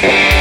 Bye.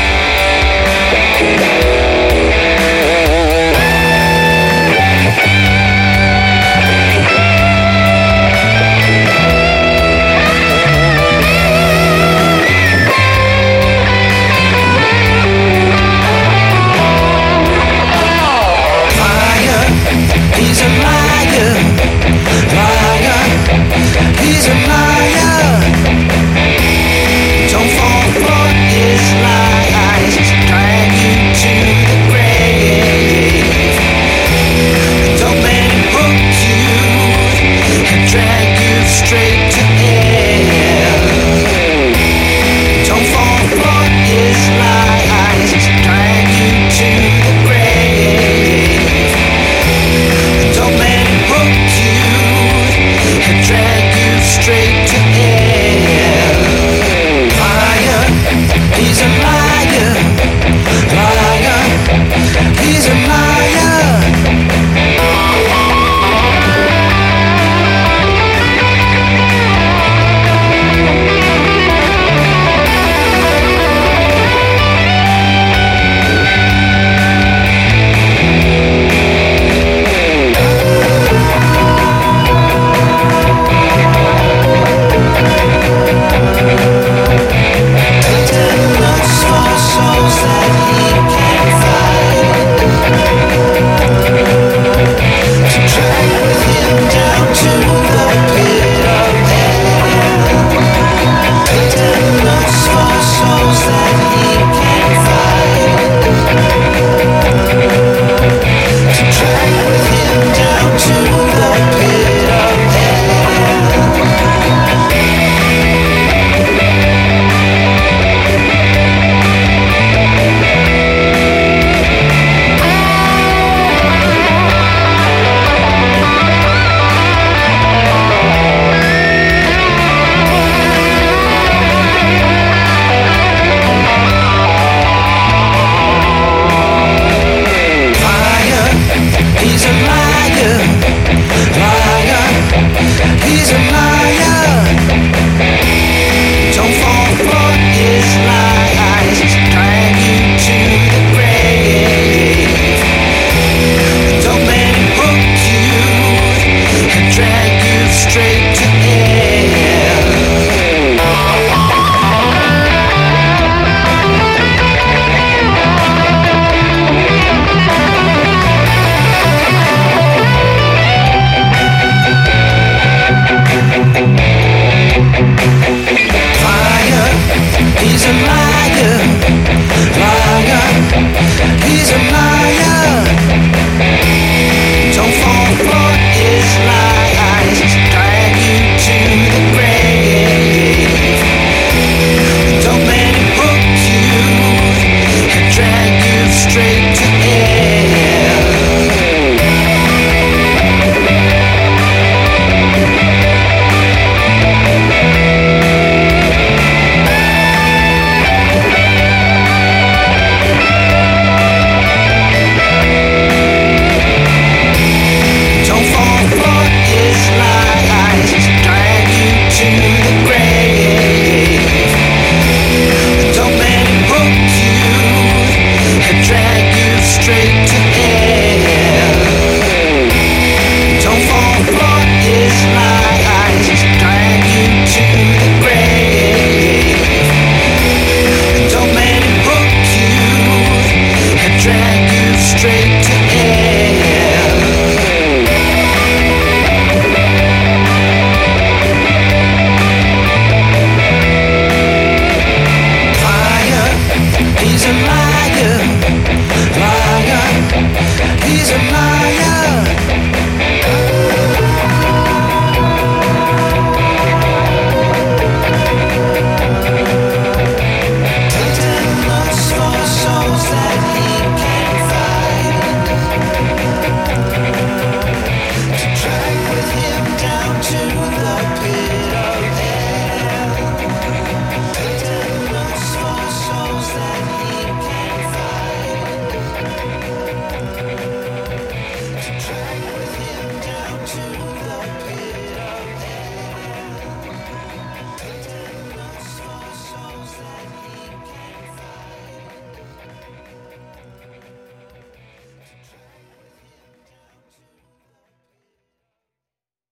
He's a liar.